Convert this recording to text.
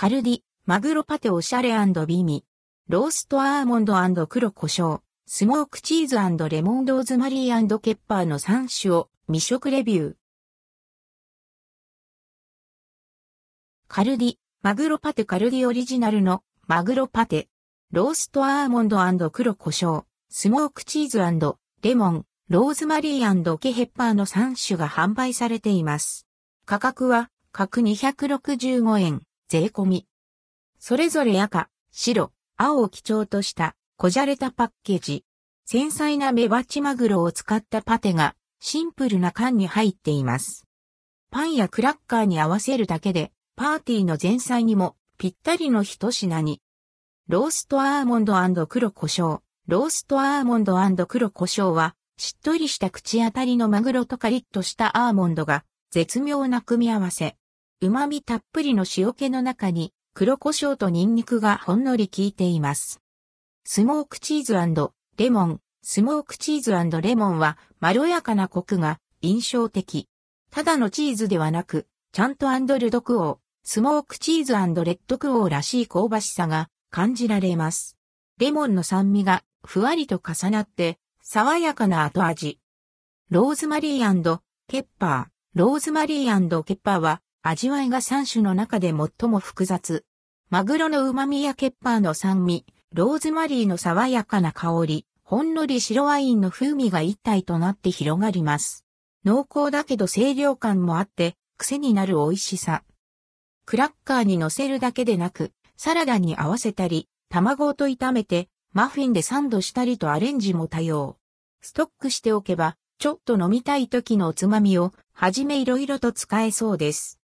カルディ、マグロパテおしゃれビミ。ローストアーモンド黒胡椒、スモークチーズレモンローズマリーケッパーの3種を未食レビュー。カルディ、マグロパテカルディオリジナルのマグロパテ、ローストアーモンド黒胡椒、スモークチーズレモン、ローズマリーケッパーの3種が販売されています。価格は、各265円、税込み。それぞれ赤、白、青を基調とした、こじゃれたパッケージ。繊細なメバチマグロを使ったパテが、シンプルな缶に入っています。パンやクラッカーに合わせるだけで、パーティーの前菜にもぴったりの一品に。ローストアーモンド黒胡椒。ローストアーモンド黒胡椒は、しっとりした口当たりのマグロとカリッとしたアーモンドが絶妙な組み合わせ。旨味たっぷりの塩気の中に黒胡椒とニンニクがほんのり効いています。スモークチーズレモン。スモークチーズレモンはまろやかなコクが印象的。ただのチーズではなく、ちゃんとアンドルドクオー、スモークチーズレッドクオーらしい香ばしさが感じられます。レモンの酸味がふわりと重なって、爽やかな後味。ローズマリーケッパー。ローズマリーケッパーは、味わいが3種の中で最も複雑。マグロの旨味やケッパーの酸味、ローズマリーの爽やかな香り、ほんのり白ワインの風味が一体となって広がります。濃厚だけど清涼感もあって、癖になる美味しさ。クラッカーに乗せるだけでなく、サラダに合わせたり、卵と炒めて、マフィンでサンドしたりとアレンジも多様。ストックしておけば、ちょっと飲みたい時のおつまみを、はじめいろいろと使えそうです。